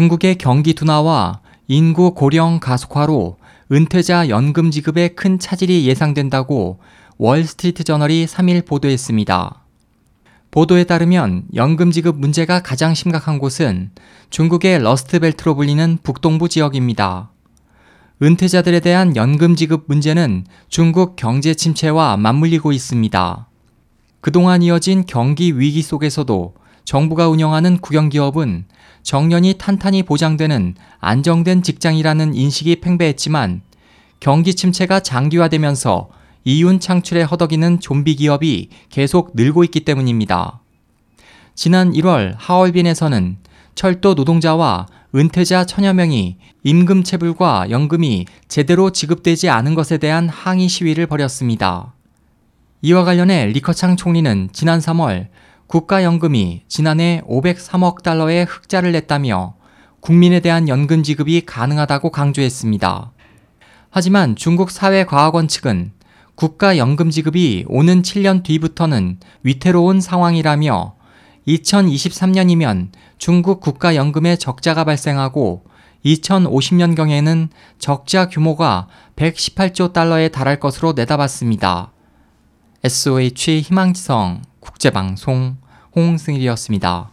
중국의 경기 둔화와 인구 고령 가속화로 은퇴자 연금 지급에 큰 차질이 예상된다고 월스트리트 저널이 3일 보도했습니다. 보도에 따르면 연금 지급 문제가 가장 심각한 곳은 중국의 러스트벨트로 불리는 북동부 지역입니다. 은퇴자들에 대한 연금 지급 문제는 중국 경제 침체와 맞물리고 있습니다. 그동안 이어진 경기 위기 속에서도 정부가 운영하는 국영기업은 정년이 탄탄히 보장되는 안정된 직장이라는 인식이 팽배했지만 경기 침체가 장기화되면서 이윤 창출에 허덕이는 좀비 기업이 계속 늘고 있기 때문입니다. 지난 1월 하얼빈에서는 철도 노동자와 은퇴자 천여 명이 임금 체불과 연금이 제대로 지급되지 않은 것에 대한 항의 시위를 벌였습니다. 이와 관련해 리커창 총리는 지난 3월 국가연금이 지난해 503억 달러의 흑자를 냈다며 국민에 대한 연금 지급이 가능하다고 강조했습니다. 하지만 중국 사회과학원 측은 국가연금 지급이 오는 7년 뒤부터는 위태로운 상황이라며 2023년이면 중국 국가연금에 적자가 발생하고 2050년경에는 적자 규모가 118조 달러에 달할 것으로 내다봤습니다. SOH 희망지성 국제방송 홍승일이었습니다.